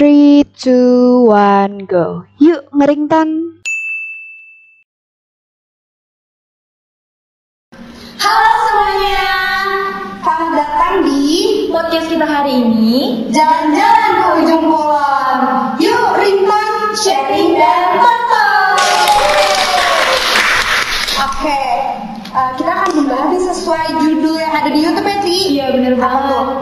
Three, two, one, go. Yuk, ngerington. Halo semuanya, selamat datang di podcast kita hari ini Jalan-Jalan ke Ujung Kulon. Yuk, ringtone, sharing, dan tonton. Oke, eh, kita akan membahas sesuai judul yang ada di YouTube ya, Tri? Iya, bener banget.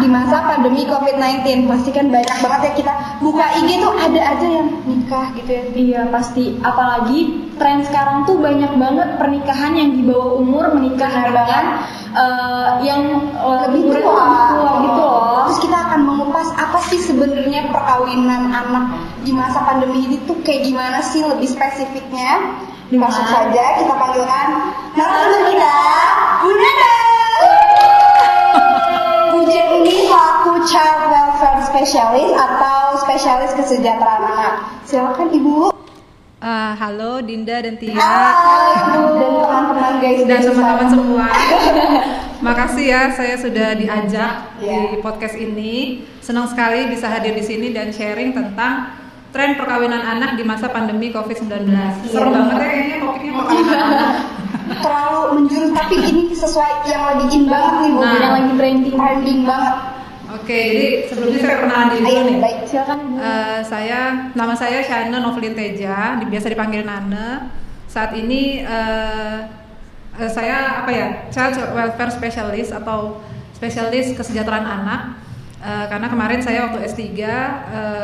Di masa pandemi COVID-19 Pasti kan banyak banget ya kita buka IG tuh ada aja yang nikah gitu ya Iya pasti, apalagi tren sekarang tuh banyak banget pernikahan yang di bawah umur menikah Bener dengan eh, yang eh, lebih tua. lebih tua gitu loh. Terus kita akan mengupas apa sih sebenarnya perkawinan anak di masa pandemi ini tuh kayak gimana sih lebih spesifiknya? Langsung saja kita panggilkan narasumber kita, Bunda Pujian ini selaku Child Welfare Specialist atau spesialis kesejahteraan anak. Silakan Ibu. Eh, halo Dinda dan Tia Halo Ibu dan teman-teman guys dan teman-teman semua. Makasih ya saya sudah diajak Iya. di podcast ini. Senang sekali bisa hadir di sini dan sharing tentang tren perkawinan anak di masa pandemi COVID-19. Seru Iya. banget ya kayaknya topiknya perkawinan anak. Terlalu menjurus tapi ini sesuai yang lagi in banget nih Bu. Nah. yang lagi trending. trending banget. Oke, jadi sebelumnya saya perkenalan diri dulu Ayo nih. baik. Silakan. Eh, saya nama saya Shana Novlin Teja, di- biasa dipanggil Nane. Saat ini eh, eh, saya apa ya Child Welfare Specialist atau spesialis kesejahteraan anak. Eh, karena kemarin saya waktu S3 eh,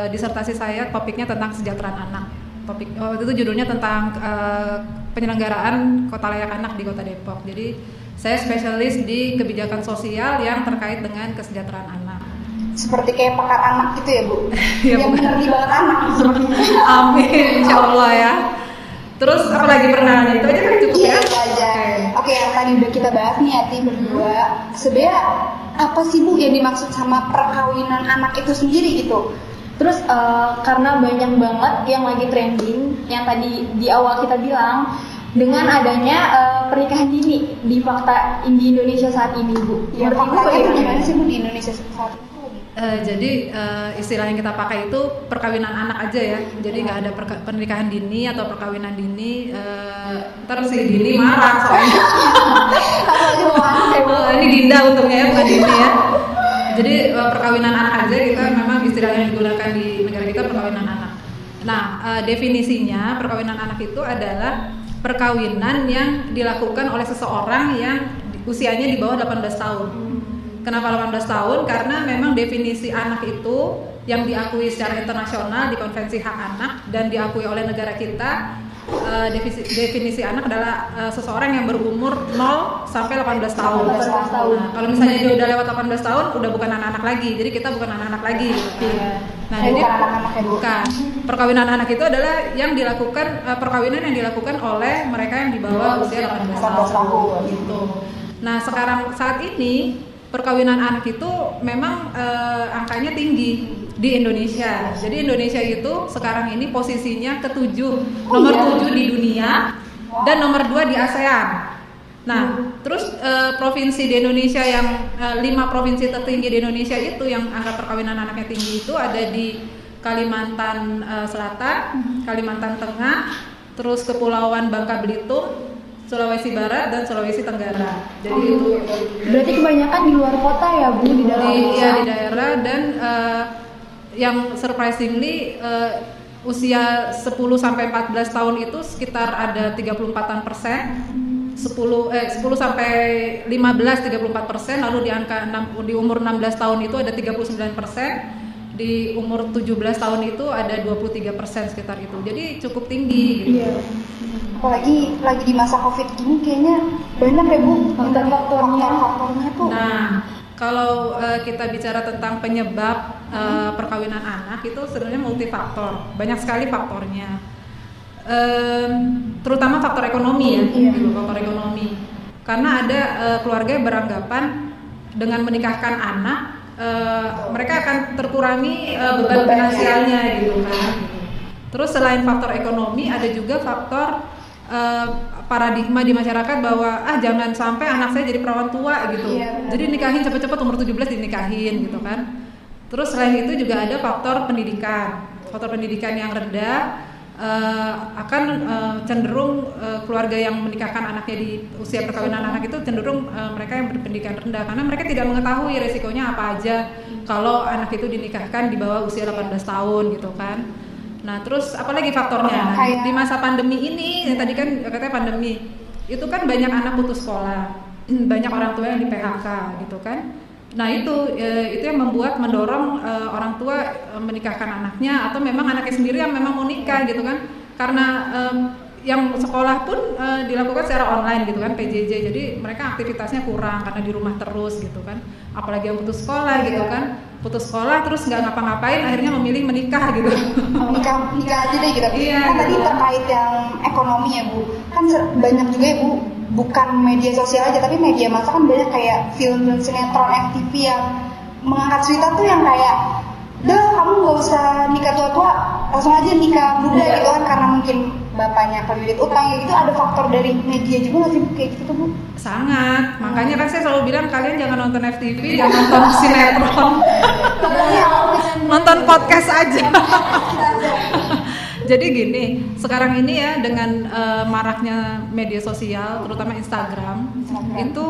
disertasi saya topiknya tentang kesejahteraan anak. Topik oh, itu judulnya tentang eh, penyelenggaraan kota layak anak di Kota Depok. Jadi saya spesialis di kebijakan sosial yang terkait dengan kesejahteraan anak. Seperti kayak pakar anak gitu ya Bu. Iya, yang mengerti banget anak. Amin, insya Allah ya. Terus apa lagi perkenalan itu aja kan cukup Iya ya? itu aja. Oke. Oke yang tadi udah kita bahas nih Ati berdua. Sebenarnya apa sih Bu yang dimaksud sama perkawinan anak itu sendiri gitu? Terus eh, karena banyak banget yang lagi trending, yang tadi di awal kita bilang dengan adanya eh, pernikahan dini di fakta di Indonesia saat ini, Bu. Ya Menurut Ibu bagaimana? gimana sih Bu di Indonesia saat ini? Eh, jadi eh, istilah yang kita pakai itu perkawinan anak aja ya. Jadi nggak ada perka- pernikahan dini atau perkawinan dini. eh, ntar si dini marah soalnya. Ya? Oh, ini Dinda untungnya ya bukan dini ya. Jadi eh, perkawinan anak aja kita memang istilah yang digunakan di negara kita perkawinan anak. Nah eh, definisinya perkawinan anak itu adalah perkawinan yang dilakukan oleh seseorang yang usianya di bawah 18 tahun. Kenapa 18 tahun? Karena memang definisi anak itu yang diakui secara internasional di Konvensi Hak Anak dan diakui oleh negara kita eh, definisi, definisi anak adalah eh, seseorang yang berumur 0 sampai 18 tahun. 18 tahun. Nah, kalau misalnya dia udah lewat 18 tahun udah bukan anak-anak lagi. Jadi kita bukan anak-anak lagi. Iya. Nah, jadi bukan anak-anak ya, Bu? bukan. Perkawinan anak itu adalah yang dilakukan eh, perkawinan yang dilakukan oleh mereka yang di bawah usia 18 tahun. 18 tahun. Gitu. Nah, sekarang saat ini perkawinan anak itu memang eh, angkanya tinggi di Indonesia. Jadi Indonesia itu sekarang ini posisinya ketujuh, nomor iya? tujuh di dunia dan nomor dua di ASEAN. Nah, terus eh, provinsi di Indonesia yang eh, lima provinsi tertinggi di Indonesia itu yang angka perkawinan anaknya tinggi itu ada di Kalimantan eh, Selatan, Kalimantan Tengah, terus Kepulauan Bangka Belitung, Sulawesi Barat dan Sulawesi Tenggara. Jadi itu Berarti kebanyakan di luar kota ya, Bu, di dalam di, desa. ya, di daerah dan eh, yang surprisingly eh, usia 10 sampai 14 tahun itu sekitar ada 34-an persen 10 eh 10 sampai 15 34 persen lalu di angka 6, di umur 16 tahun itu ada 39 persen di umur 17 tahun itu ada 23 persen sekitar itu jadi cukup tinggi gitu. Iya. Apalagi lagi di masa covid gini kayaknya banyak ya Bu Faktor-faktornya. faktornya tuh. Nah, kalau eh, kita bicara tentang penyebab eh, perkawinan anak itu sebenarnya multifaktor, banyak sekali faktornya. Em, terutama faktor ekonomi ya, Iya. gitu, faktor ekonomi. Karena ada eh, keluarga yang beranggapan dengan menikahkan anak eh, mereka akan terkurangi eh, beban finansialnya gitu kan. Terus selain faktor ekonomi ada juga faktor eh, paradigma di masyarakat bahwa ah jangan sampai anak saya jadi perawan tua gitu. Iya, jadi nikahin cepet-cepet umur 17 dinikahin gitu kan. Terus selain itu juga ada faktor pendidikan. Faktor pendidikan yang rendah eh, akan eh, cenderung eh, keluarga yang menikahkan anaknya di usia perkawinan anak itu cenderung eh, mereka yang berpendidikan rendah karena mereka tidak mengetahui resikonya apa aja kalau anak itu dinikahkan di bawah usia 18 tahun gitu kan. Nah, terus apalagi faktornya? Nah, di masa pandemi ini, yang tadi kan katanya pandemi, itu kan banyak anak putus sekolah, banyak orang tua yang di PHK gitu kan. Nah itu eh, itu yang membuat mendorong eh, orang tua eh, menikahkan anaknya atau memang anaknya sendiri yang memang mau nikah gitu kan, karena em, yang sekolah pun eh, dilakukan secara online gitu kan PJJ, jadi mereka aktivitasnya kurang karena di rumah terus gitu kan, apalagi yang putus sekolah gitu kan, putus sekolah terus nggak ngapa-ngapain akhirnya memilih menikah gitu. nikah nikah aja deh gitu. Iya, kan tadi gitu. terkait yang ekonomi ya bu, kan banyak juga ya bu, bukan media sosial aja tapi media massa kan banyak kayak film-film sinetron FTV yang mengangkat cerita tuh yang kayak, dah kamu nggak usah nikah tua-tua, langsung aja nikah muda Iya. gitu kan karena mungkin bapaknya kredit utang ya gitu ada faktor dari media juga nggak sih kayak gitu bu? Sangat, makanya kan saya selalu bilang kalian jangan nonton FTV, jangan nonton sinetron, nonton podcast aja. Jadi gini, sekarang ini ya dengan eh, maraknya media sosial, terutama Instagram, Instagram. itu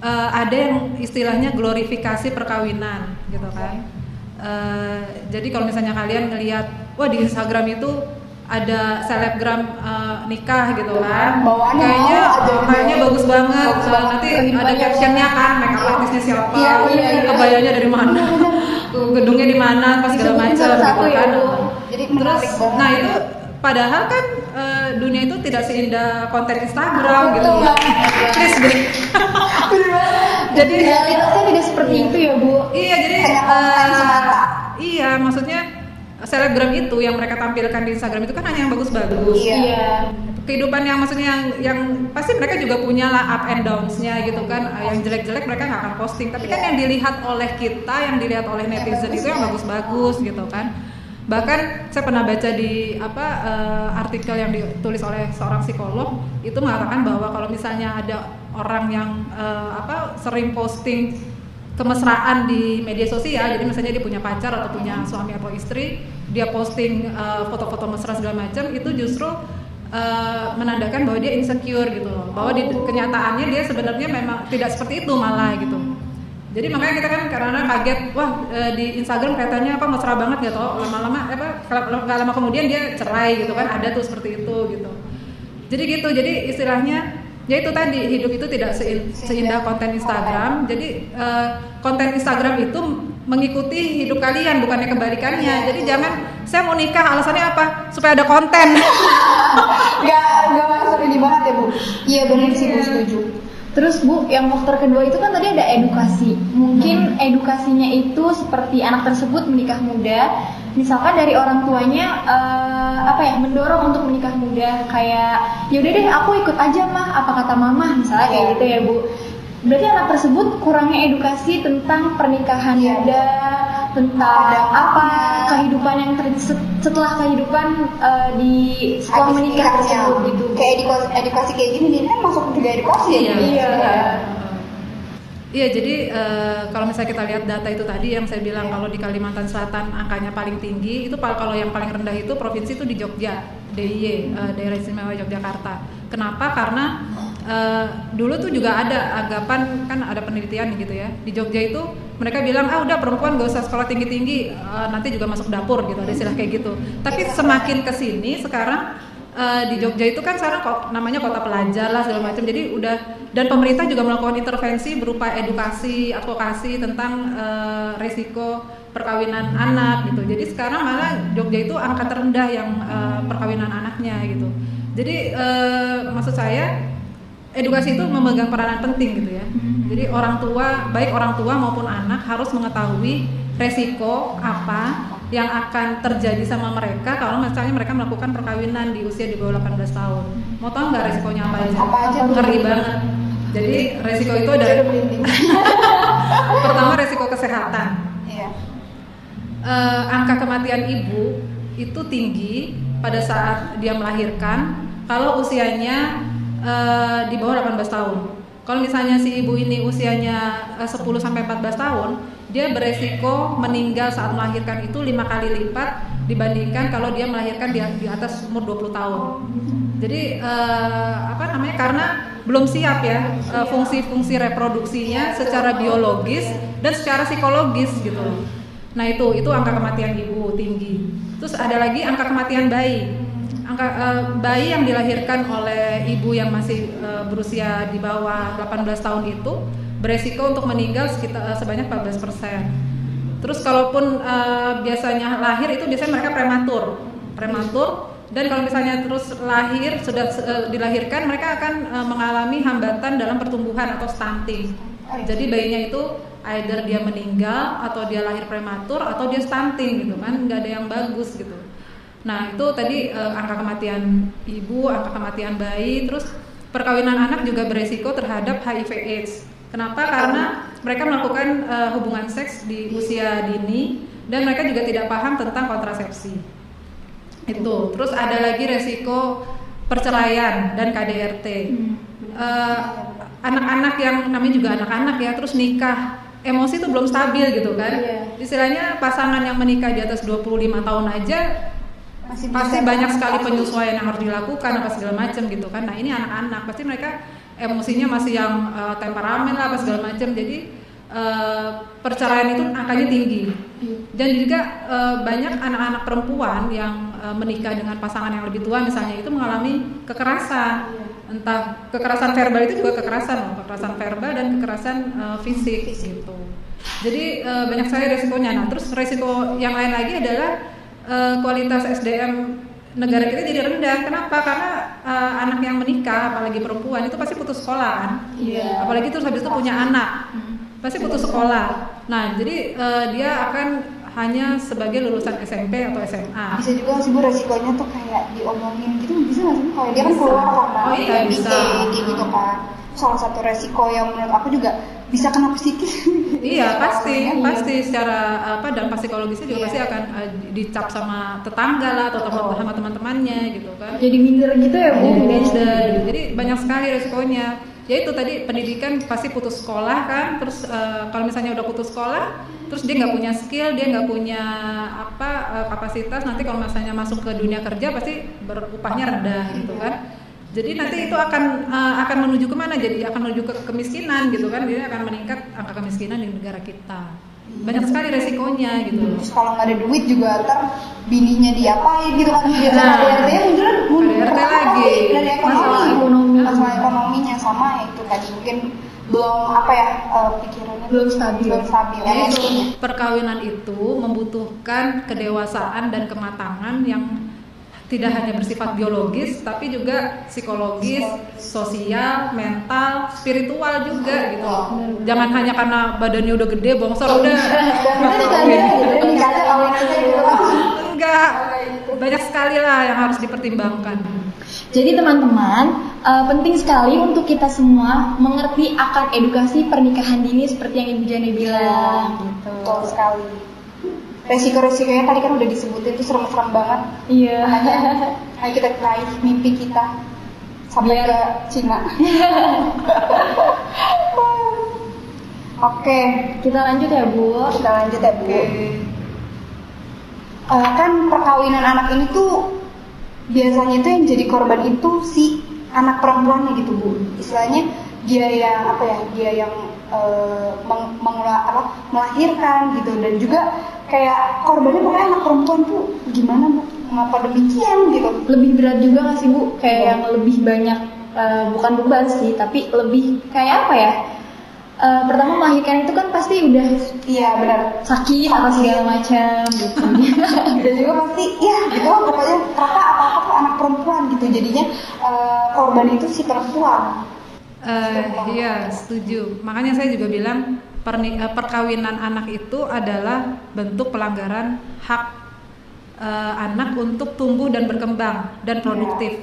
eh, ada yang istilahnya glorifikasi perkawinan, gitu kan. Eh, jadi kalau misalnya kalian ngelihat, wah di Instagram itu ada selebgram eh, nikah gitu kan, Bawaannya kayaknya kayaknya bagus banget. Bagus banget. nanti ada captionnya kan, make up artisnya siapa, Iya, iya, iya. kebayanya dari mana, gedungnya di mana, pas segala macam gitu ya, kan. Jadi Terus, nah itu padahal kan eh, dunia itu tidak seindah konten Instagram gitu. Please deh. Jadi realitasnya tidak seperti itu ya bu iya jadi semata. Iya maksudnya selebgram itu yang mereka tampilkan di Instagram itu kan hanya yang bagus-bagus. Iya. Kehidupan yang maksudnya yang yang pasti mereka juga punya lah up and downs-nya gitu kan. Eh, Yang jelek-jelek mereka nggak akan posting. Tapi kan Iya. yang dilihat oleh kita, yang dilihat oleh netizen itu yang bagus-bagus gitu kan. Bahkan saya pernah baca di apa eh, artikel yang ditulis oleh seorang psikolog itu mengatakan bahwa kalau misalnya ada orang yang eh, apa sering posting kemesraan di media sosial. Jadi misalnya dia punya pacar atau punya suami atau istri dia posting uh, foto-foto mesra segala macam itu justru uh, menandakan bahwa dia insecure gitu loh. Bahwa di kenyataannya dia sebenarnya memang tidak seperti itu malah gitu. Jadi makanya kita kan karena kaget wah eh, di Instagram kelihatannya apa mesra banget gitu. Lama-lama apa nggak lama kemudian dia cerai gitu kan ada tuh seperti itu gitu. Jadi gitu. Jadi istilahnya ya itu tadi hidup itu tidak sein- seindah. konten Instagram. Jadi eh, konten Instagram itu mengikuti hidup kalian bukannya kebalikannya. Jadi jangan saya mau nikah alasannya apa? Supaya ada konten. Gak, gak masuk ini banget ya bu. Iya benar sih bu setuju. Terus Bu, yang faktor kedua itu kan tadi ada edukasi. Mungkin edukasinya itu seperti anak tersebut menikah muda, misalkan dari orang tuanya apa ya mendorong untuk menikah muda, kayak yaudah deh aku ikut aja mah, apa kata mama, misalnya kayak gitu ya Bu. Berarti anak tersebut kurangnya edukasi tentang pernikahan Iya. muda, tentang Ada apa kehidupan yang ter- setelah kehidupan eh, di setelah menikah tersebut gitu. Kayak edukasi, edukasi kayak gini nih kan masuk juga edukasi ya. Iya. Bu? Iya. Iya, jadi eh, kalau misalnya kita lihat data itu tadi yang saya bilang kalau di Kalimantan Selatan angkanya paling tinggi, itu kalau yang paling rendah itu provinsi itu di Jogja, DIY, eh, Daerah Istimewa Yogyakarta. Kenapa? Karena eh, dulu tuh juga ada anggapan kan ada penelitian gitu ya di Jogja itu mereka bilang ah udah perempuan gak usah sekolah tinggi tinggi nanti juga masuk dapur gitu ada istilah kayak gitu. Tapi semakin ke sini sekarang Eh, di Jogja itu kan sekarang kok namanya kota pelajar lah segala macam. Jadi udah dan pemerintah juga melakukan intervensi berupa edukasi advokasi tentang eh, resiko perkawinan anak gitu. Jadi sekarang malah Jogja itu angka terendah yang eh, perkawinan anaknya gitu. Jadi eh, maksud saya edukasi itu memegang peranan penting gitu ya. Jadi orang tua baik orang tua maupun anak harus mengetahui resiko apa yang akan terjadi sama mereka kalau misalnya mereka melakukan perkawinan di usia di bawah 18 tahun. Mau tahu nggak resikonya apa aja? Apa aja? Ngeri banget. Jadi resiko itu ada pertama resiko kesehatan. Iya. Eh, angka kematian ibu itu tinggi pada saat dia melahirkan kalau usianya eh, di bawah 18 tahun. Kalau misalnya si ibu ini usianya eh, 10 sampai 14 tahun, dia beresiko meninggal saat melahirkan itu lima kali lipat dibandingkan kalau dia melahirkan di, atas umur 20 tahun. Jadi eh, apa namanya? Karena belum siap ya eh, fungsi-fungsi reproduksinya secara biologis dan secara psikologis gitu. Nah itu itu angka kematian ibu tinggi. Terus ada lagi angka kematian bayi. Angka eh, bayi yang dilahirkan oleh ibu yang masih eh, berusia di bawah 18 tahun itu beresiko untuk meninggal sekitar eh, sebanyak 14 Terus kalaupun eh, biasanya lahir itu biasanya mereka prematur, prematur. Dan kalau misalnya terus lahir sudah eh, dilahirkan mereka akan eh, mengalami hambatan dalam pertumbuhan atau stunting. Jadi bayinya itu either dia meninggal atau dia lahir prematur atau dia stunting gitu kan, nggak ada yang bagus gitu. Nah itu tadi eh, angka kematian ibu, angka kematian bayi, terus perkawinan anak juga beresiko terhadap HIV/AIDS. Kenapa? Karena mereka melakukan eh, hubungan seks di usia dini dan mereka juga tidak paham tentang kontrasepsi. Itu. Terus ada lagi resiko perceraian dan KDRT. Eh, Anak-anak yang namanya juga anak-anak ya, terus nikah emosi itu belum stabil gitu kan. Iya. Istilahnya pasangan yang menikah di atas 25 tahun aja Masih pasti banyak sekali penyesuaian yang harus dilakukan apa segala macam gitu kan nah ini anak-anak pasti mereka emosinya masih yang eh, temperamen lah apa segala macam jadi eh, perceraian itu angkanya tinggi. Dan juga eh, banyak anak-anak perempuan yang eh, menikah dengan pasangan yang lebih tua misalnya itu mengalami kekerasan. Entah kekerasan verbal itu juga kekerasan loh. Kekerasan verbal dan kekerasan eh, fisik gitu. Jadi eh, banyak sekali resikonya. Nah terus resiko yang lain lagi adalah eh, kualitas SDM negara kita jadi rendah. Kenapa? Karena eh, anak yang menikah, apalagi perempuan itu pasti putus sekolah kan. Iya. Apalagi terus habis itu punya anak, pasti putus sekolah. Nah, jadi eh, dia akan hanya sebagai lulusan SMP atau SMA. bisa juga sih bu resikonya tuh kayak diomongin gitu bisa nggak sih kayak dia kan keluar karena Oh iya, bisa. kayak gitu kan salah satu resiko yang menurut aku juga bisa kena psikis Iya pasti, Iya. pasti secara apa dampak psikologisnya juga Iya. pasti akan eh, dicap sama tetangga lah atau teman sama teman-temannya gitu kan. Jadi minder gitu ya bu. Jadi minder. Jadi banyak sekali resikonya. Ya itu tadi pendidikan pasti putus sekolah kan. Terus eh, kalau misalnya udah putus sekolah, terus dia nggak punya skill, dia nggak punya apa eh, kapasitas. Nanti kalau misalnya masuk ke dunia kerja pasti berupahnya rendah gitu kan. Jadi nanti itu akan eh, akan menuju ke mana? Jadi akan menuju ke kemiskinan gitu kan. Jadi akan meningkat angka kemiskinan di negara kita. Banyak sekali resikonya gitu. terus kalau nggak ada duit juga ntar bininya diapain gitu kan biasa Nah. Nya munculnya KDRT lagi. dari ekonomi Masalah ekonomi. masalah ekonominya sama itu tadi mungkin belum apa ya eh, pikirannya Belum stabil. belum stabil emosinya perkawinan itu membutuhkan kedewasaan dan kematangan yang tidak hanya bersifat biologis tapi juga psikologis, sosial, mental, spiritual juga gitu. Jangan hanya karena badannya udah gede bongsor udah dan itu kalian gitu nikah aja kawin aja gitu enggak. Banyak sekali lah yang harus dipertimbangkan. Jadi teman-teman, eh, penting sekali untuk kita semua mengerti akan edukasi pernikahan dini seperti yang Ibu Jane bilang gitu. betul sekali resiko-resikonya tadi kan udah disebutin itu serem-serem banget. Iya. makanya ayo kita raih mimpi kita sampai Biar- ke Cina. Oke. Kita lanjut ya Bu. kita lanjut ya bu. Eh, kan perkawinan anak ini tuh biasanya tuh yang jadi korban itu si anak perempuannya gitu bu. Istilahnya dia yang apa ya dia yang eh, meng- mengula- apa, melahirkan gitu. Dan juga kayak korbannya pokoknya anak perempuan tuh gimana bu? Mengapa demikian gitu? Lebih berat juga nggak sih Bu? Kayak yang lebih banyak eh, bukan beban sih, tapi lebih kayak apa ya? Eh, pertama melahirkan itu kan pasti udah iya benar. sakit apa segala macam gitu. dan juga pasti ya gitu. Pokoknya ternyata apa apa anak perempuan gitu. Jadinya eh, korban itu si perempuan Eh, iya, setuju. Makanya saya juga bilang perni- eh, perkawinan anak itu adalah bentuk pelanggaran hak eh, anak untuk tumbuh dan berkembang dan produktif.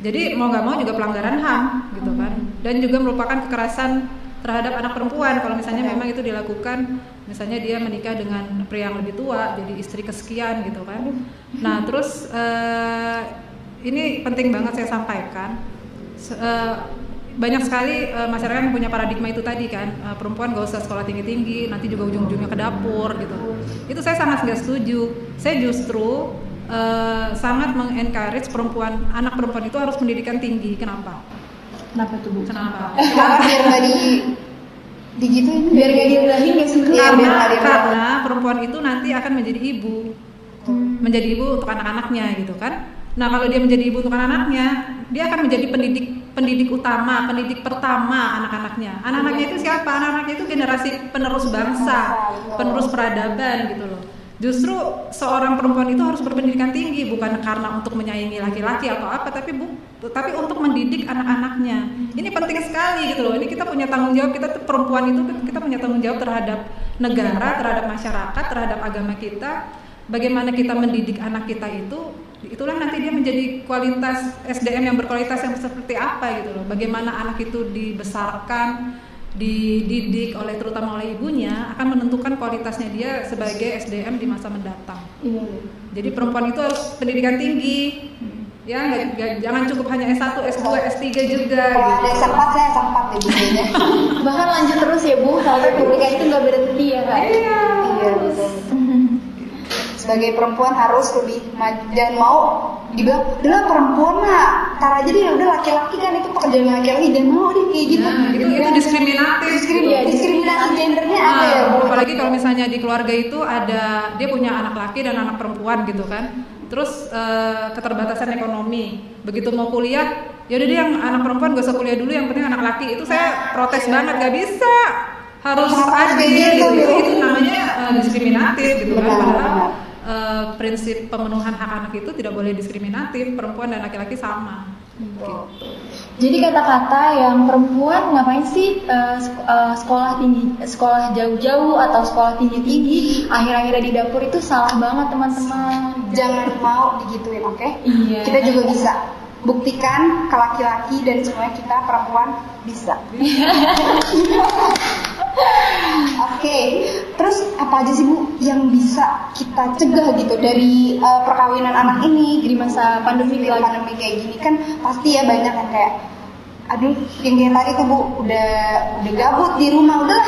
Jadi mau nggak mau juga pelanggaran HAM gitu kan. Dan juga merupakan kekerasan terhadap anak perempuan kalau misalnya memang itu dilakukan misalnya dia menikah dengan pria yang lebih tua jadi istri kesekian gitu kan. Nah, terus eh, ini penting banget saya sampaikan eh, banyak sekali eh, masyarakat yang punya paradigma itu tadi kan. Eh, perempuan gak usah sekolah tinggi tinggi nanti juga ujung-ujungnya ke dapur gitu. Itu saya sangat nggak setuju. Saya justru eh, sangat mengencourage perempuan anak perempuan itu harus pendidikan tinggi. Kenapa? Kenapa tuh bu? kenapa? Biar nggak di digituin? Biar gak diulangi gak sih? Karena, nggak karena perempuan itu nanti akan menjadi ibu. Menjadi ibu untuk anak-anaknya gitu kan nah kalau dia menjadi ibu untuk anak-anaknya dia akan menjadi pendidik pendidik utama pendidik pertama anak-anaknya. Anak-anaknya itu siapa? Anak-anaknya itu generasi penerus bangsa penerus peradaban gitu loh. Justru seorang perempuan itu harus berpendidikan tinggi bukan karena untuk menyaingi laki-laki atau apa tapi bu tapi untuk mendidik anak-anaknya. Ini penting sekali gitu loh. Ini kita punya tanggung jawab kita perempuan itu kita punya tanggung jawab terhadap negara terhadap masyarakat terhadap agama kita. Bagaimana kita mendidik anak kita itu itulah nanti dia menjadi kualitas SDM yang berkualitas yang seperti apa gitu loh. Bagaimana anak itu dibesarkan dididik oleh terutama oleh ibunya akan menentukan kualitasnya dia sebagai SDM di masa mendatang. Iya. jadi perempuan itu harus pendidikan tinggi ya nggak- nggak- jangan cukup hanya S1 S2 S3 juga kalau gitu. ada sempat saya sempat deh bukunya Bahkan lanjut terus ya bu, sampai pernikahan itu nggak berhenti ya kak? iya betul sebagai perempuan harus lebih maju. Jangan mau dibilang udah perempuan mah tar aja deh udah laki-laki kan itu pekerjaan laki-laki jangan mau deh kayak gitu. Nah, itu, itu diskriminatif. Diskrim- Iya, diskriminasi gendernya ada ya Nah, Bu? apalagi kalau misalnya di keluarga itu ada dia punya anak laki dan anak perempuan gitu kan. Terus eh, keterbatasan ekonomi. Begitu mau kuliah ya udah deh yang anak perempuan gak usah kuliah dulu yang penting anak laki. Itu saya protes banget gak bisa. Harus adil gitu, gitu. Itu namanya eh, diskriminatif gitu kan. Padahal eh, prinsip pemenuhan hak anak itu tidak boleh diskriminatif perempuan dan laki-laki sama gitu. Jadi kata-kata yang perempuan ngapain sih eh, eh, sekolah tinggi, sekolah jauh-jauh atau sekolah tinggi-tinggi, akhir-akhirnya di dapur itu salah banget teman-teman. jangan mau digituin oke Iya. kita juga bisa buktikan ke laki-laki dan semuanya kita perempuan bisa Oke, terus apa aja sih Bu yang bisa kita cegah gitu dari uh, perkawinan anak ini Di masa pandemi lagi. pandemi kayak gini kan pasti ya banyak yang kayak aduh yang kayak tadi tuh Bu udah udah gabut di rumah udah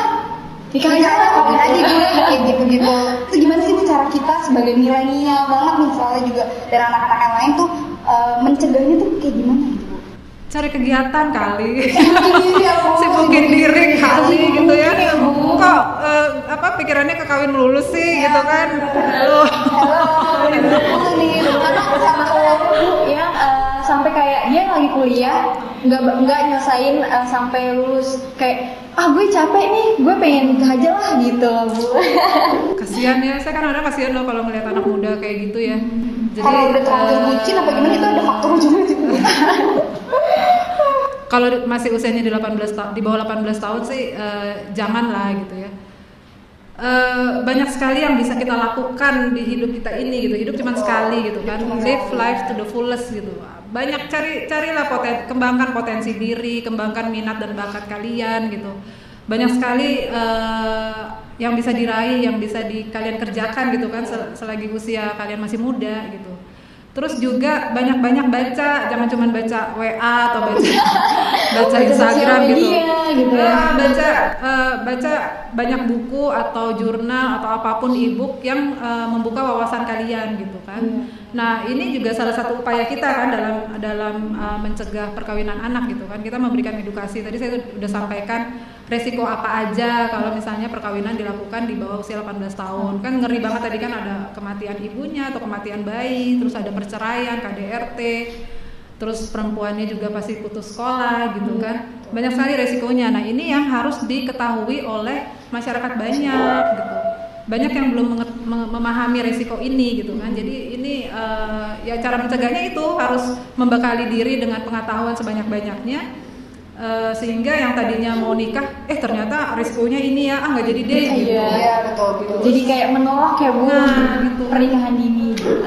Nikah nikah aja. aja kawin aja dulu kayak gitu gitu itu gimana sih Bu cara kita sebagai milenial banget nih soalnya juga dan anak-anak yang lain tuh uh, mencegahnya tuh kayak gimana? Cari kegiatan kali. Sibukin diri ya, Bu. sibukin diri kali gitu ya. Iya, Bu. kok eh, apa pikirannya ke kawin melulu sih gitu kan? nih, Karena sama aku yang eh, sampai kayak dia lagi kuliah nggak nggak nyelesain eh, sampai lulus. Kayak ah gue capek nih gue pengen nikah aja lah gitu loh bu. Kasihan ya saya kan kadang kasihan loh kalau ngeliat anak muda kayak gitu ya. Jadi Kalau udah terlanjur eh, bucin apa gimana itu ada faktor juga gitu. kalau masih usianya di 18 tahun di bawah 18 tahun sih eh, janganlah gitu ya. Eh, banyak sekali yang bisa kita lakukan di hidup kita ini gitu. Hidup cuma sekali gitu kan. Live life to the fullest gitu. Banyak cari carilah poten kembangkan potensi diri kembangkan minat dan bakat kalian gitu. Banyak sekali eh, yang bisa diraih yang bisa di kalian kerjakan gitu kan sel- selagi usia kalian masih muda gitu terus juga banyak-banyak baca jangan cuma baca WA atau baca baca Instagram gitu, media gitu ya. Ah, baca eh, baca banyak buku atau jurnal atau apa pun e-book yang eh, membuka wawasan kalian gitu kan Iya. nah ini juga salah satu upaya kita kan dalam dalam eh, mencegah perkawinan anak gitu kan kita memberikan edukasi tadi saya udah sampaikan resiko apa aja kalau misalnya perkawinan dilakukan di bawah usia 18 tahun? Kan ngeri banget tadi kan ada kematian ibunya atau kematian bayi terus ada perceraian KDRT terus perempuannya juga pasti putus sekolah gitu kan. Banyak sekali resikonya. Nah ini yang harus diketahui oleh masyarakat banyak gitu. Banyak yang belum memahami resiko ini gitu kan. Jadi ini eh, ya cara mencegahnya itu harus membekali diri dengan pengetahuan sebanyak banyaknya Eh, sehingga yang tadinya mau nikah eh ternyata risikonya ini ya ah nggak jadi deh gitu Iya. Iya betul betul. jadi kayak menolak ya bu Nah, gitu. pernikahan dini gitu.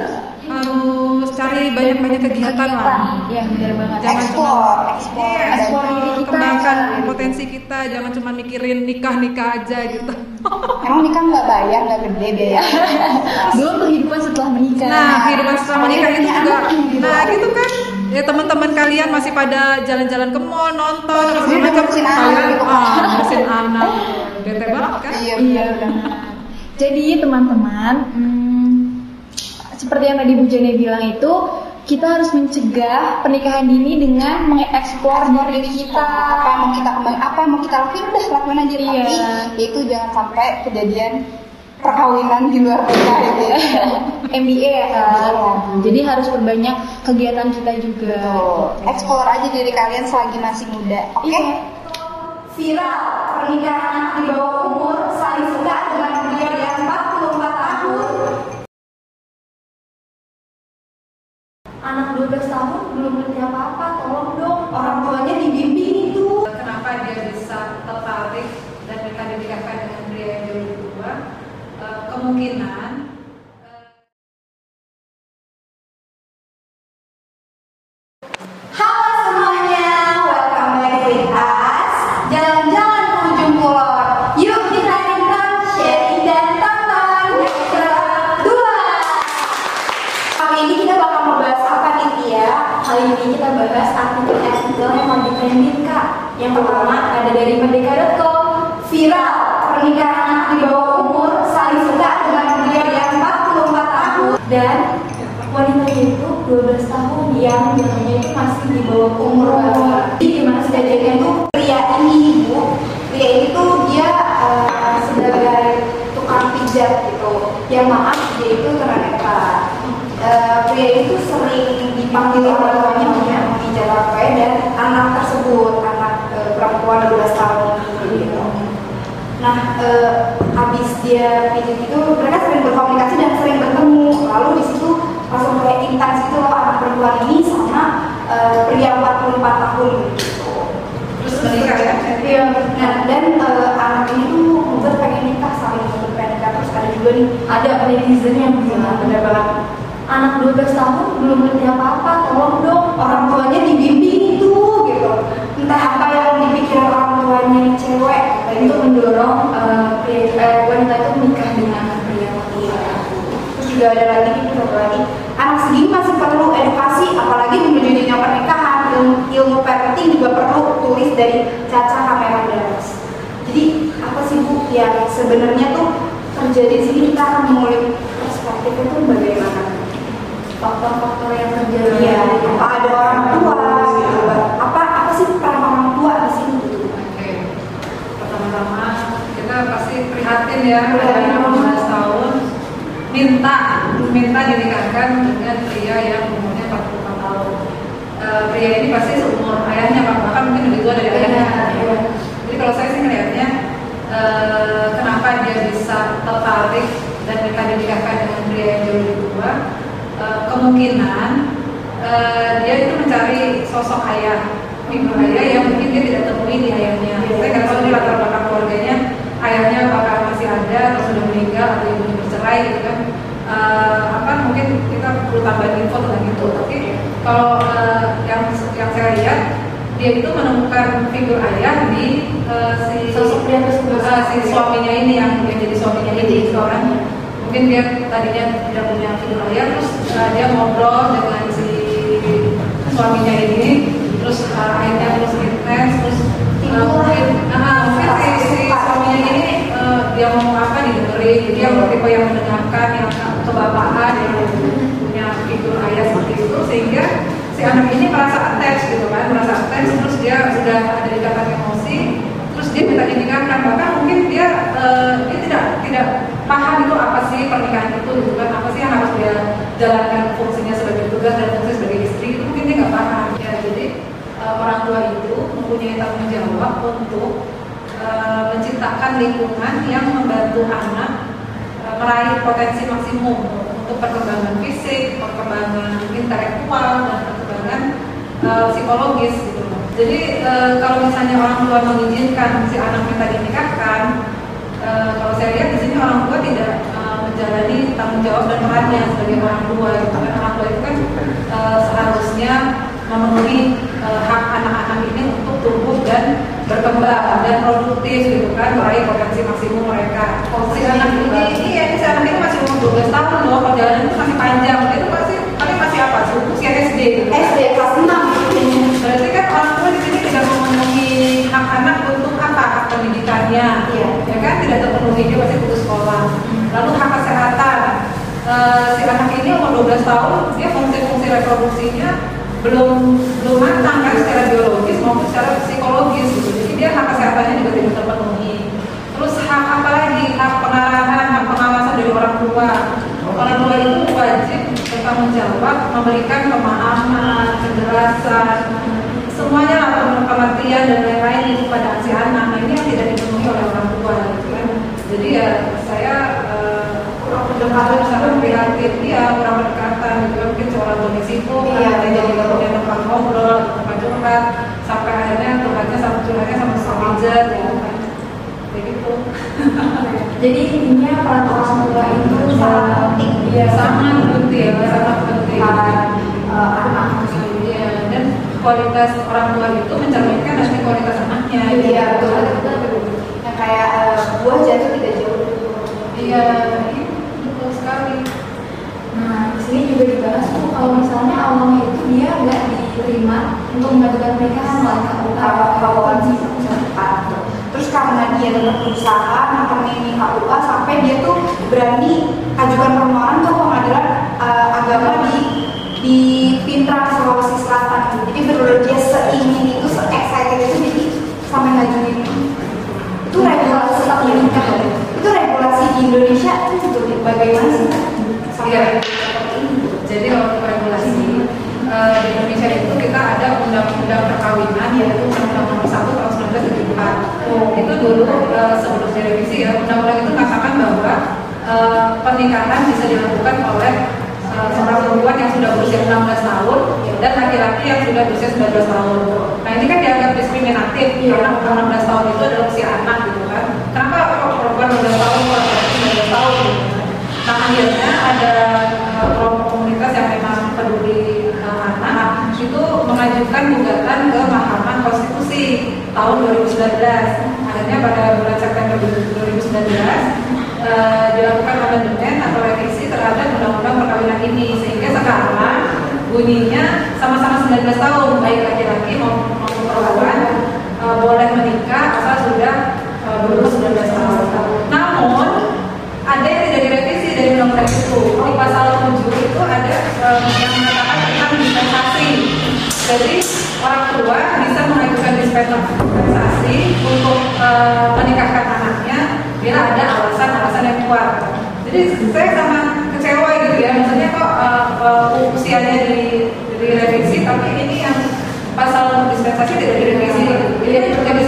harus cari banyak-banyak kegiatan lah ya benar banget Jangan Explore, explore. Iya, Explore diri kita. kembangkan potensi kita jangan cuma mikirin nikah nikah aja gitu Emang nikah nggak bayar nggak gede biaya. belum kehidupan setelah menikah nah kehidupan setelah menikah itu juga nah gitu kan ya teman-teman kalian masih pada jalan-jalan ke mall nonton apa segala Iya, macam kalian gitu. ah ngurusin anak bete banget kan Iya, Iya benar. Jadi teman-teman, hmm, seperti yang tadi Bu Jane bilang itu, kita harus mencegah pernikahan dini dengan mengeksplor diri kita. apa yang mau kita kembali apa yang mau kita lakuin udah lakuin aja Iya. tapi itu jangan sampai kejadian perkawinan di luar nikah gitu ya MBA ya kan. Iya. Jadi harus berbanyak kegiatan kita juga. Tuh, explore aja diri kalian selagi masih muda oke Iya. Viral, pernikahan anak di bawah umur saling suka dengan pria yang 44 tahun. Anak 12 tahun belum ngerti apa-apa, tolong dong orang tuanya 12 tahun yang jatuhnya itu masih di bawah umur. Jadi gimana sih kejadiannya tuh pria ini ibu, pria ini tuh dia eh, sebagai tukang pijat gitu. Ya maaf dia itu tunanetra. Eh, pria itu sering dipanggil orang tuanya pijat apa dan anak tersebut anak eh, perempuan 12 tahun gitu. Nah, eh, habis dia pijat itu mereka sering berkomunikasi dan sering bertemu. Lalu di situ langsung kayak intens gitu loh anak perempuan ini sama eh, pria 44 tahun gitu. terus menikah ya? Iya, nah dan eh, anak ini tuh membuat pengen nikah saling membuat pengen nikah terus ada juga nih ada netizen yang bilang bener banget anak 12 tahun belum ngerti apa-apa tolong dong orang tuanya dibimbing itu gitu. Entah apa yang dipikir orang tuanya nih cewek itu mendorong eh, pria- eh, wanita itu menikah dengan pria terus juga ada lagi satu lagi segini masih perlu edukasi apalagi menuju dunia pernikahan ilmu, ilmu parenting juga perlu tulis dari Caca Kamera Daras jadi apa sih bu yang sebenarnya tuh terjadi di sini? Kita akan mengulik perspektif itu bagaimana? Faktor-faktor yang terjadi. Ya apa ada orang tua gitu. Apa apa sih peran orang tua di sini? Gitu Oke, pertama-tama kita pasti prihatin ya ada anak 15 tahun minta minta dinikahkan dengan pria yang umurnya 44 tahun. Eh, pria ini pasti seumur ayahnya bahkan mungkin lebih tua dari ayahnya. Iya. Jadi kalau saya sih melihatnya eh, kenapa dia bisa tertarik dan mereka dinikahkan dengan pria yang jauh lebih tua, eh, kemungkinan eh, dia itu mencari sosok ayah, figur ayah yang mungkin dia tidak temui di ayahnya. Saya nggak tahu di latar belakang keluarganya ayahnya apakah masih ada atau sudah meninggal atau ibunya bercerai gitu kan. Eh, apa mungkin kita perlu tambahin info tentang itu. Tapi kalau eh, yang yang saya lihat dia itu menemukan figur ayah di eh, si Sosok pria eh, si suaminya ini yang yang jadi suaminya ini seorang mungkin dia tadinya tidak punya figur ayah terus eh, dia ngobrol dengan si suaminya ini. Terus eh, akhirnya terus intens terus eh, mungkin ah, mungkin si, si suaminya ini eh, dia ngomong apa didengerin. Jadi yang tipe yang mendengarkan yang kebapaan yang punya figur ayah seperti itu sehingga si anak ini merasa attach gitu kan merasa attach terus dia sudah ada ikatan emosi terus dia minta dinikahkan bahkan mungkin dia eh, dia tidak tidak paham itu apa sih pernikahan itu gitu kan apa sih yang harus dia jalankan fungsinya sebagai tugas dan fungsi sebagai istri itu mungkin dia nggak paham. Ya jadi eh, orang tua itu mempunyai tanggung jawab untuk eh, menciptakan lingkungan yang membantu anak meraih potensi maksimum untuk perkembangan fisik, perkembangan intelektual dan perkembangan eh, psikologis gitu. Jadi eh, kalau misalnya orang tua mengizinkan si anak minta dinikahkan, eh, kalau saya lihat di sini orang tua tidak menjalani tanggung jawab dan perannya sebagai orang tua gitu kan orang tua itu kan eh, seharusnya memenuhi hak anak-anak ini untuk tumbuh dan berkembang dan produktif gitu kan meraih potensi maksimum mereka. Oh, anak ini, iya ini si anak ini masih umur 12 tahun loh, perjalanan itu masih panjang. Itu pasti paling masih apa? Usia SD. Gitu. Kan? SD kelas 6. Berarti kan orang tua di sini tidak memenuhi hak anak untuk apa? Hak pendidikannya, iya. ya kan tidak terpenuhi dia pasti putus sekolah. Lalu hak kesehatan, uh, si anak ini umur 12 tahun dia fungsi-fungsi reproduksinya belum belum matang kan secara biologis maupun secara psikologis gitu Kesehatannya juga tidak terpenuhi. Terus hak apa lagi? Hak pengarahan, hak pengawasan dari orang tua. Orang tua itu wajib bertanggung jawab memberikan pemahaman, penjelasan, semuanya lah pengertian dan lain-lain itu pada si anak. Nah ini yang tidak dipenuhi oleh orang tua gitu kan. Jadi ya saya eh, kurang pendekatan misalkan prihatin dia kurang pendekatan gitu kan mungkin seorang tua situ Iya, kan jadi nggak punya tempat ngobrol tempat curhat sampai akhirnya curhatnya sama curhatnya sama sama pijat ya kayak gitu Jadi intinya peran orang tua itu sangat penting. Iya sangat penting sangat penting eh, anak. Iya, dan kualitas orang tua itu mencerminkan nanti kualitas anaknya Iya betul betul. Yang kayak eh, buah jatuh tidak jauh. iya iya, betul sekali Nah, di sini juga dibahas tuh kalau misalnya awalnya itu dia nggak diterima untuk mengajukan pernikahan oleh KUA misalkan. Terus karena dia tetap berusaha nangkepin KUA sampai dia tuh berani ajukan permohonan ke pengadilan eh, agama di di Pintrang Sulawesi Selatan. Jadi benar dia seingin itu, se excited itu jadi sampai ngajuin itu regulasi itu regulasi di Indonesia itu juga bagaimana sih sampai Iya. seperti ini? Jadi kalau regulasi eh, di Indonesia itu kita ada undang-undang perkawinan yaitu Undang-Undang Nomor 1 tahun 1974. Itu dulu eh, sebelum direvisi ya undang-undang itu mengatakan bahwa eh, pernikahan bisa dilakukan oleh eh, seorang perempuan yang sudah berusia 16 tahun dan laki-laki yang sudah berusia 19 tahun. Nah ini kan dianggap diskriminatif karena umur 16 tahun itu adalah usia anak gitu kan. Kenapa kok perempuan 16 tahun, laki-laki 19 tahun gitu kan. Nah akhirnya ada kelompok komunitas yang memang peduli eh, anak itu mengajukan gugatan ke Mahkamah Konstitusi tahun 2019. Akhirnya pada bulan September 2019 eh, dilakukan amandemen atau revisi terhadap undang-undang perkawinan ini sehingga sekarang bunyinya sama-sama 19 tahun baik laki-laki maupun perempuan eh, boleh menikah asal sudah eh, berumur 19 tahun. Namun ada yang tidak direvisi dari undang-undang itu. Di pasal 7 itu ada eh, yang mengatakan tentang dispensasi. Jadi orang tua bisa mengajukan dispensasi untuk eh, menikahkan anaknya bila ada alasan-alasan yang kuat. Jadi saya sama kecewa gitu ya, maksudnya kok eh, eh, usianya di, direvisi, tapi ini yang pasal dispensasi tidak direvisi. Jadi, jadi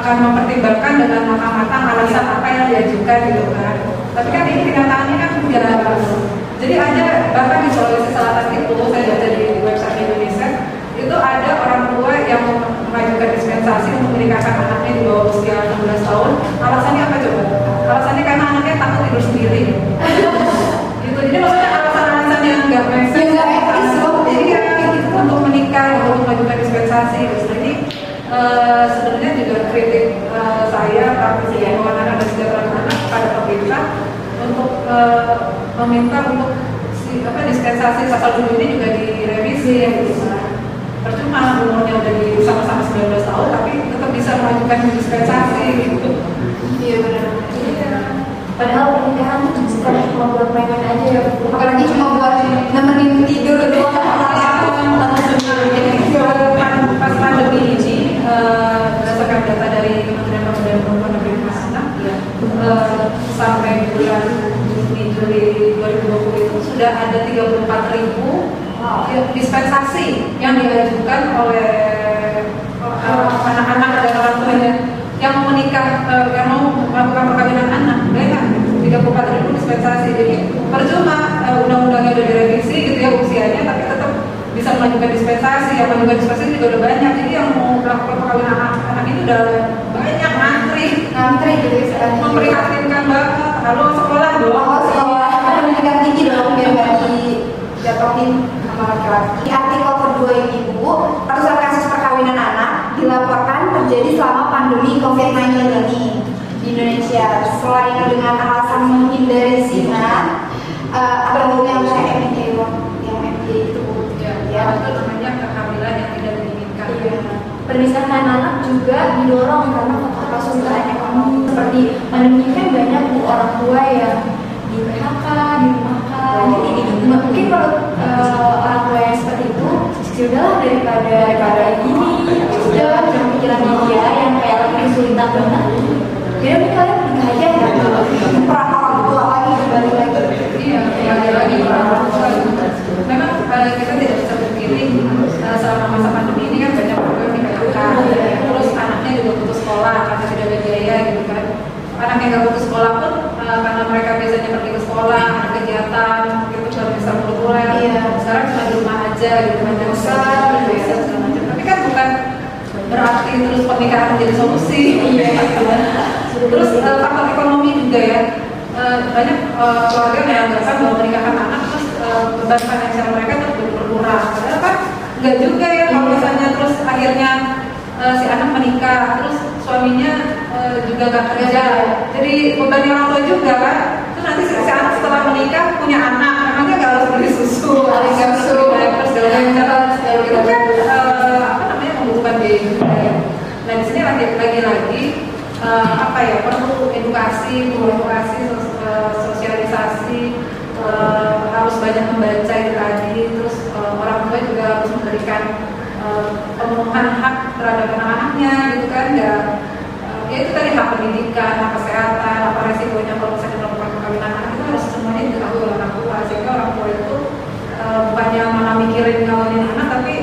akan mempertimbangkan dengan matang-matang alasan apa yang diajukan gitu kan. Tapi kan ini kenyataannya kan enggak. Jadi ada bahkan di Sulawesi Selatan itu saya baca di website Indonesia itu ada orang tua yang mengajukan dispensasi untuk menikahkan anaknya di bawah usia 16 tahun. Alasannya apa coba? Alasannya karena anaknya takut tidur sendiri. gitu. Jadi maksudnya alasan-alasan yang nggak make sense. Jadi ya gitu, untuk menikah, untuk mengajukan dispensasi. Terus ini eh, sebenarnya juga kritik eh, saya praktisi keuangan anak dan kesejahteraan anak pada pemerintah untuk eh, meminta untuk si, apa dispensasi pasal 7 ini juga direvisi gitu kan. Percuma umurnya udah di sama-sama 19 tahun tapi tetap bisa mengajukan dispensasi gitu. Iya benar. Padahal pernikahan itu bukan cuma buat main-main aja ya. Apalagi cuma buat nemenin tidur doang. Dari Kementerian Pemberdayaan Perempuan dan Perlindungan Anak ya, eh, sampai bulan Juni Juli 2020 itu sudah ada 34 ribu ya, dispensasi yang diajukan oleh eh, anak-anak dan orang tuanya yang mau menikah, eh, yang mau melakukan perkawinan anak, banyak 34 ribu dispensasi. Jadi percuma eh, undang-undangnya udah direvisi gitu ya usianya, tapi tetap bisa mengajukan dispensasi. Yang mengajukan dispensasi juga udah banyak. Jadi yang mau melakukan perkawinan anak, udah banyak antri, antri gitu istilahnya memprihatinkan banget. Lalu sekolah doang oh sekolah. Kan pendidikan tinggi dong biar nggak dijatuhin sama laki-laki. Artikel kedua ini bu ratusan kasus perkawinan anak dilaporkan terjadi selama pandemi COVID-19 ini di Indonesia. Selain dengan alasan menghindari zina eh, uh, ada yang yang saya MD yang MD itu iya, ya, ya. itu namanya kehamilan yang tidak diinginkan. Iya. Pernikahan anak juga didorong karena faktor kesulitan ekonomi seperti pandemi kan banyak bu orang tua yang di PHK, dirumahkan. Jadi mungkin kalau eh, orang tua yang seperti itu, yaudahlah daripada daripada gini, udah jangan pikiran media yang kayak lagi kesulitan banget. Jadi mending kalian nikah aja ya. Perang orang tua lagi kembali lagi. Iya, kembali lagi ke orang tua. Memang eh, kita tidak bisa pungkiri eh, selama masa pandemi ini kan banyak di. Terus anaknya juga putus sekolah karena tidak ada biaya gitu kan. Anak yang nggak putus sekolah pun eh, karena mereka biasanya pergi ke sekolah, ada kegiatan, gitu cuma bisa kuliah. Iya. Sekarang cuma di rumah aja gitu kan bosan, gitu. Tapi kan bukan berarti terus pernikahan menjadi solusi. Iya. Terus eh, faktor ekonomi juga ya. Eh, banyak keluarga yang menganggap bahwa pernikahan anak terus beban finansial mereka terus berkurang. Padahal kan enggak juga ya kalau misalnya terus akhirnya eh, si anak menikah terus suaminya eh, juga gak kerja. Jadi bebannya orang tua juga kan. Terus nanti si, si anak setelah menikah punya anak, anaknya gak harus beli susu, harus susu. beli diaper, segala macam. Itu kan eh, apa namanya membutuhkan biaya juga ya. Nah di sini lagi lagi lagi eh, apa ya perlu edukasi, perlu edukasi, sos- sosialisasi, eh, harus banyak membaca itu tadi, terus eh, orang tua juga harus memberikan eh, pemenuhan hak terhadap anak-anaknya gitu kan, nggak eh, ya itu tadi hak pendidikan, hak kesehatan, apa resikonya kalau misalnya melakukan perkawinan anak itu harus semuanya diketahui oleh orang tua. Sehingga orang tua itu eh, bukannya malah mikirin ngawinin anak tapi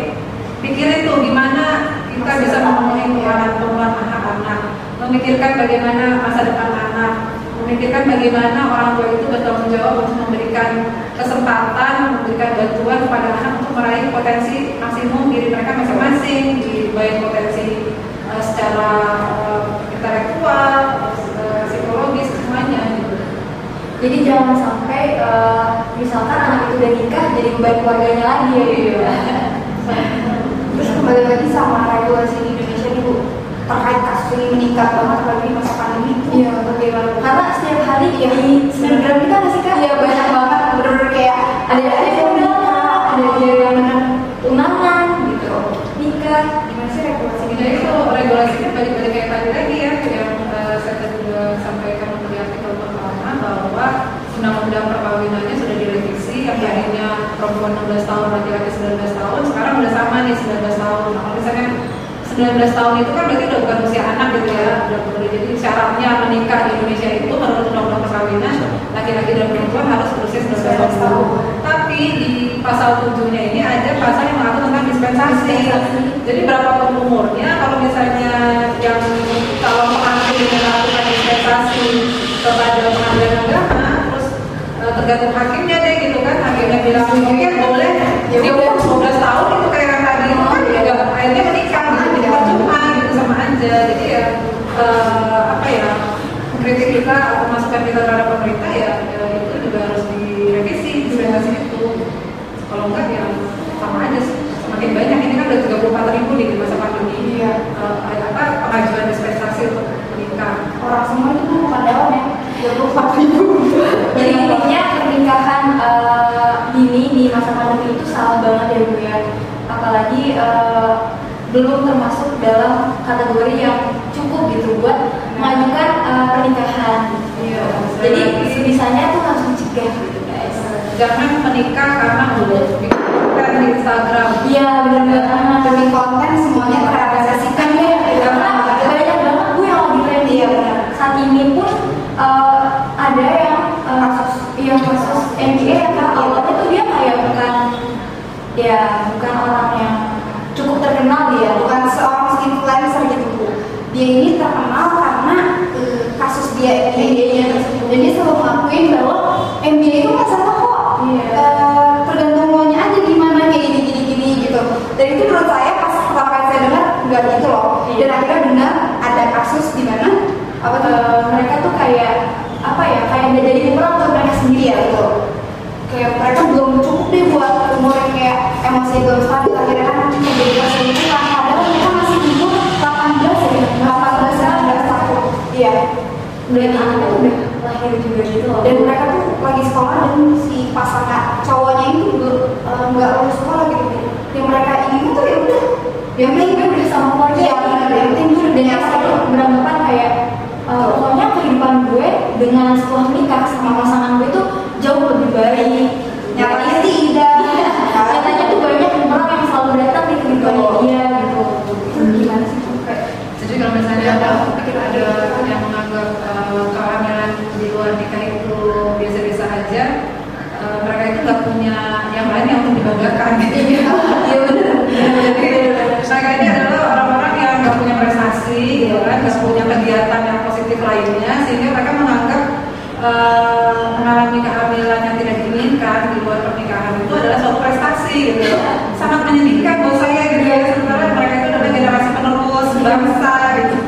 pikirin tuh gimana kita bisa memenuhi kebutuhan kebutuhan hak anak. Memikirkan bagaimana masa depan anak memikirkan bagaimana orang tua itu bertanggung jawab untuk memberikan kesempatan memberikan bantuan kepada anak untuk meraih potensi maksimum diri mereka masing-masing di baik potensi eh, secara eh, intelektual eh, psikologis semuanya gitu. Jadi jangan sampai eh, misalkan anak itu udah nikah jadi beban keluarganya lagi ya gitu. Terus kembali lagi sama regulasi di Indonesia nih bu terkait kasus ini meningkat banget apalagi masa pandemi itu. Iya bagaimana? Karena setiap hari ya di snapgram kita nggak sih kak? Iya banyak banget bener-bener kayak ada ada yang nikah, ada yang tunangan gitu, nikah. Gimana sih regulasi Jadi itu regulasinya balik-balik kayak tadi lagi ya yang eh, saya juga sampaikan di artikel pertama bahwa undang-undang perkawinannya sudah direvisi yang tadinya perempuan 16 tahun laki-laki 19 tahun sekarang udah sama nih 19 tahun. Nah, kalau misalnya 19 tahun itu kan berarti udah bukan usia anak gitu ya, udah udah jadi syaratnya menikah di Indonesia itu menurut undang-undang perkawinan laki-laki dan perempuan harus berusia 19 tahun. Tapi di pasal 7-nya ini ada pasal yang mengatur tentang dispensasi. Jadi berapapun umurnya, kalau misalnya yang calon pengantin melakukan dispensasi kepada pengadilan agama, terus eh, tergantung hakimnya deh gitu kan, hakimnya bilang oke boleh, Ya umur 19 tahun itu kayak aja. Jadi ya eh, apa ya kritik kita atau masukan kita terhadap pemerintah ya, ya itu juga harus direvisi dispensasi itu. Kalau enggak ya sama aja sih. Semakin banyak ini kan udah 34 ribu di masa pandemi. Iya. Eh, apa pengajuan dispensasi untuk menikah. orang semua itu tuh bukan daun ya dua puluh empat ribu jadi intinya pernikahan eh, dini di masa pandemi itu salah banget ya bu ya apalagi eh, belum termasuk dalam kategori yang cukup gitu buat mengajukan eh, pernikahan Iya. jadi sebisanya tuh harus dicegah gitu guys Jangan menikah karena mulut. Kan di Instagram. iya benar-benar demi konten semuanya terrealisasikan ya karena banyak banget bu yang lagi tren ya saat ini pun eh, ada yang eh, kasus yang kasus MBA yang awalnya tuh dia kayak bukan ya bukan orang yang cukup terkenal dia bukan seorang influencer gitu bu dia ini terkenal karena eh, kasus dia MBA-nya tersebut. Dan dia selalu ngakuin bahwa MBA itu nggak salah kok. Iya. Eh, tergantung lo nya aja gimana kayak gini gini gini gitu. Dan itu menurut saya pas pertama kali saya dengar nggak gitu loh. Iya. dan akhirnya benar ada kasus di mana apa tuh Eh, mereka tuh kayak apa ya kayak udah jadi pemeran untuk mereka sendiri ya gitu. Kayak mereka belum cukup deh buat umur yang kayak emosi belum stabil akhirnya kan menjadi dan anaknya udah lahir juga gitu loh. Dan mereka tuh lagi sekolah dan si pasangan cowoknya itu eh, nggak lulus sekolah gitu. Yang mereka ini tuh ya udah yang penting gue udah sama keluarga. Ya, yang penting gue udah iya, dewasa itu beranggapan kayak eh, pokoknya kehidupan gue dengan setelah nikah sama pasangan gue tuh jauh lebih baik. Nyatanya sih tidak nyatanya tuh banyak orang yang selalu datang di kehidupan dia gitu. Gimana sih? Jadi kalau misalnya ada pikir ada yang menganggap eh, kehamilan di luar nikah itu biasa-biasa aja, eh, mereka itu nggak punya yang lain yang untuk dibanggakan gitu. Iya benar. Jadi mereka ini adalah orang-orang yang nggak punya prestasi, gitu kan, nggak punya kegiatan yang positif lainnya, sehingga mereka menganggap eh, mengalami kehamilan yang tidak diinginkan di luar pernikahan itu adalah suatu prestasi gitu. Sangat menyedihkan buat saya gitu ya. Sementara mereka itu adalah generasi penerus bangsa gitu.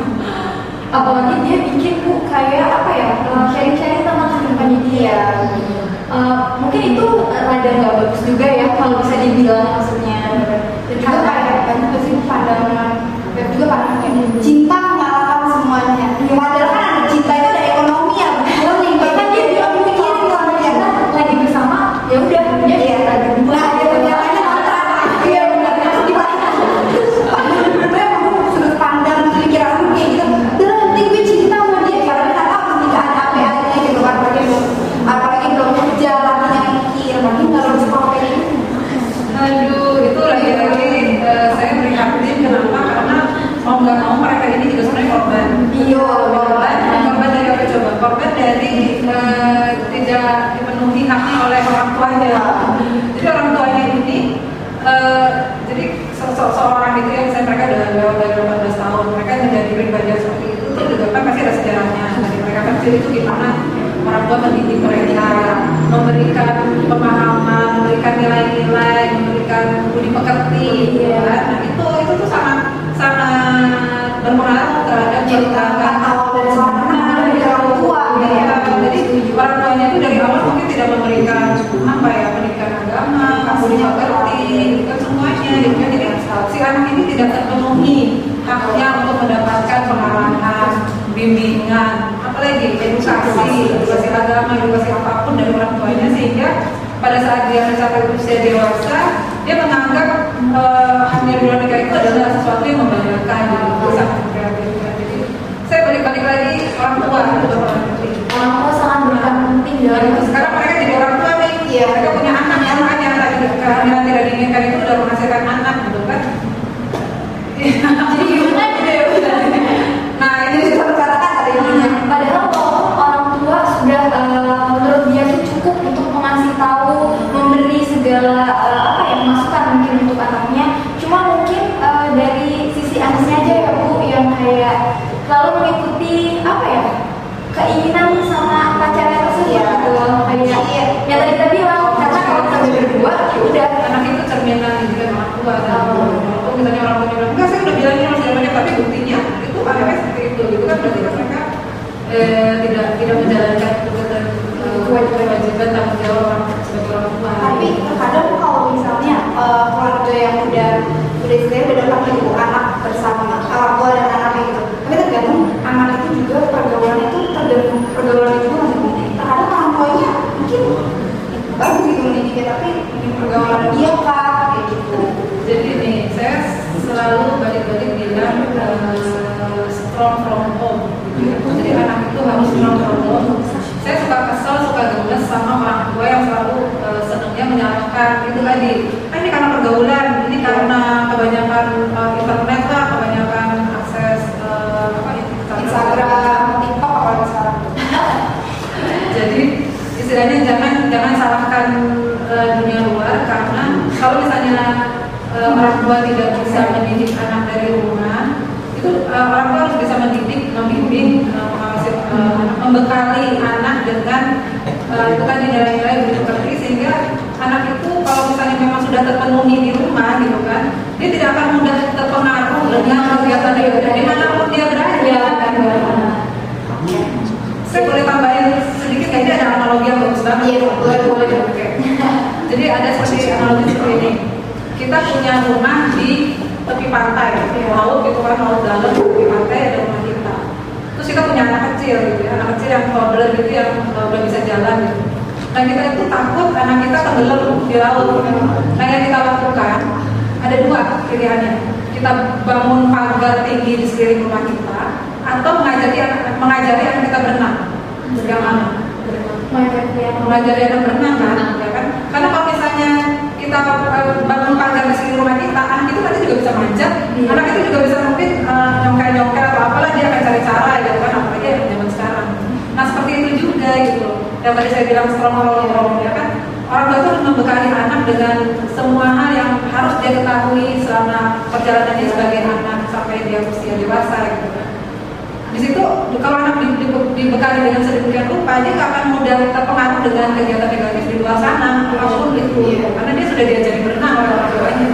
apalagi dia bikin bu kayak apa ya eh, sharing-sharing tentang kehidupannya dia Eh, mungkin itu rada nggak bagus juga ya kalau bisa dibilang maksudnya. Dan juga kayak banyak sih pandangan dan juga pandangan kayak Cinta mengalahkan semuanya. Padahal kan ada cinta itu ada ekonomi ya. Belum nih, bahkan dia juga mikirin sama dia. kita lagi bersama ya udah dia Iya. lagi berdua Nah, gitu yang lainnya kontrak. Iya benar. Harus dibalik. Bener-bener sudut pandang pikiran lu kayak gitu. Udah lah, penting gue cinta sama dia karena dia nggak tahu pernikahan apa aja gitu kan. Apalagi belum, apalagi belum kerja, lagi yang mikir, lagi nggak lulus profesi. Aduh, itu lagi-lagi eh, saya prihatin kenapa? Karena mau nggak mau mereka ini juga sebenarnya korban. Iya, korban. Korban dari apa coba? Korban dari eh, tidak dipenuhi haknya oleh orang tuanya. Jadi orang tuanya ini, eh, jadi se- se- seorang itu yang saya mereka udah lewat dari 18 tahun, mereka menjadi pribadi seperti itu itu juga kan pasti ada sejarahnya. Dari mereka kecil itu gimana orang tua mendidik mereka, memberikan pemahaman, memberikan nilai-nilai, memberikan budi pekerti, gitu kan. Nah itu itu tuh sangat sangat berpengaruh terhadap dari seorang anak dari orang tua Iya, ya. tuanya itu dari awal mungkin tidak memberikan apa ya pendidikan agama, budi pekerti, gitu kan semuanya, gitu kan. Jadi si anak ini tidak terpenuhi haknya untuk mendapatkan pengarahan, bimbingan, apalagi edukasi, edukasi agama, edukasi apa pun dari orang tuanya sehingga pada saat dia mencapai usia dewasa dia menganggap eh, hamil di luar nikah itu adalah sesuatu yang membanggakan gitu. Jadi saya balik-balik lagi orang tua penting. orang tua sangat berperan penting Dan dalam itu sekarang mereka jadi orang tua nih, Iya. mereka punya anak, anak yang tidak diinginkan itu udah menghasilkan anak gitu. Jadi gimana gitu ya Nah Ini bisa bicarakan hari ini. Padahal walaupun orang tua sudah eh, menurut dia cukup untuk mengasih tahu, memberi segala eh, apa ya masukan mungkin untuk anaknya. Cuma mungkin eh, dari sisi anaknya aja ya bu yang kayak selalu mengikuti apa ya keinginan sama pacarnya tersebut Iya. gitu. Kayak Iya. yang tadi kita bilang karena kalau kita berdua ya udah anak itu cerminan juga orang tua kan. Kalau misalnya orang tua bilang enggak saya udah bilangin harus segala macam, tapi buktinya itu anaknya seperti itu gitu kan berarti mereka eh, tidak tidak menjalankan tugas eh, kewajiban tanggung jawab sebagai orang tua. Tapi terkadang kalau misalnya eh, keluarga yang udah udah istilahnya udah dapat ibu anak bersama orang tua dan anaknya gitu. Tapi tergantung anak itu juga pergaulan itu tergantung pergaulan itu masih penting. Terkadang orang tuanya mungkin bagus gitu mendidiknya tapi mungkin pergaulan dia kayak gitu. Jadi nih, saya selalu balik-balik bilang eh, strong from home. gitu ya. Jadi anak itu harus from home. Saya suka kesel, suka gemes sama orang tua yang selalu eh, senangnya menyalahkan itu tadi. Ah, ini karena pergaulan, ini karena kebanyakan eh, internet lah, kebanyakan akses eh, apa ya, Instagram, TikTok apalagi sekarang. jadi istilahnya jangan jangan salahkan eh, dunia luar karena kalau misalnya eh, orang tua tidak bisa mendidik anak dari rumah itu eh, orang tua harus bisa mendidik membimbing eh, eh, membekali anak dengan eh, itu tadi nilai-nilai budi pekerti sehingga anak itu kalau misalnya memang sudah terpenuhi di rumah gitu kan dia tidak akan mudah terpengaruh dengan kegiatan yang ada di mana pun dia berada. Kan saya boleh tambahin sedikit ini ada analogi yang bagus banget. Iya, boleh, boleh. Oke. jadi ada seperti analogi seperti ini. Kita punya rumah di tepi pantai laut gitu kan laut dalam tepi pantai terus kita punya anak kecil gitu ya anak kecil yang toddler gitu yang uh, udah bisa jalan gitu. Nah kita itu takut anak kita tenggelam di laut. Nah yang kita lakukan ada dua pilihannya. Kita kita bangun pagar tinggi di sekeliling rumah kita atau mengajari anak mengajari anak kita berenang. Mana? Mengajari anak berenang kan ya kan? Karena kalau misalnya kita eh, bangun pagar di sekeliling rumah kita anak itu nanti juga bisa manjat Iya. anak itu juga bisa mungkin nyongkel nyongkel atau apalah dia akan cari cara gitu kan apalagi yang zaman sekarang. Nah seperti itu juga gitu yang tadi saya bilang strong role role ya kan. Orang tua itu harus membekali anak dengan semua hal yang harus dia ketahui selama perjalanannya sebagai anak sampai dia usia dewasa gitu kan di situ kalau anak di- di- dibekali dengan sedemikian rupa dia nggak akan mudah terpengaruh dengan kegiatan negatif di luar sana apa pun itu. Karena dia sudah diajari berenang oleh orang tuanya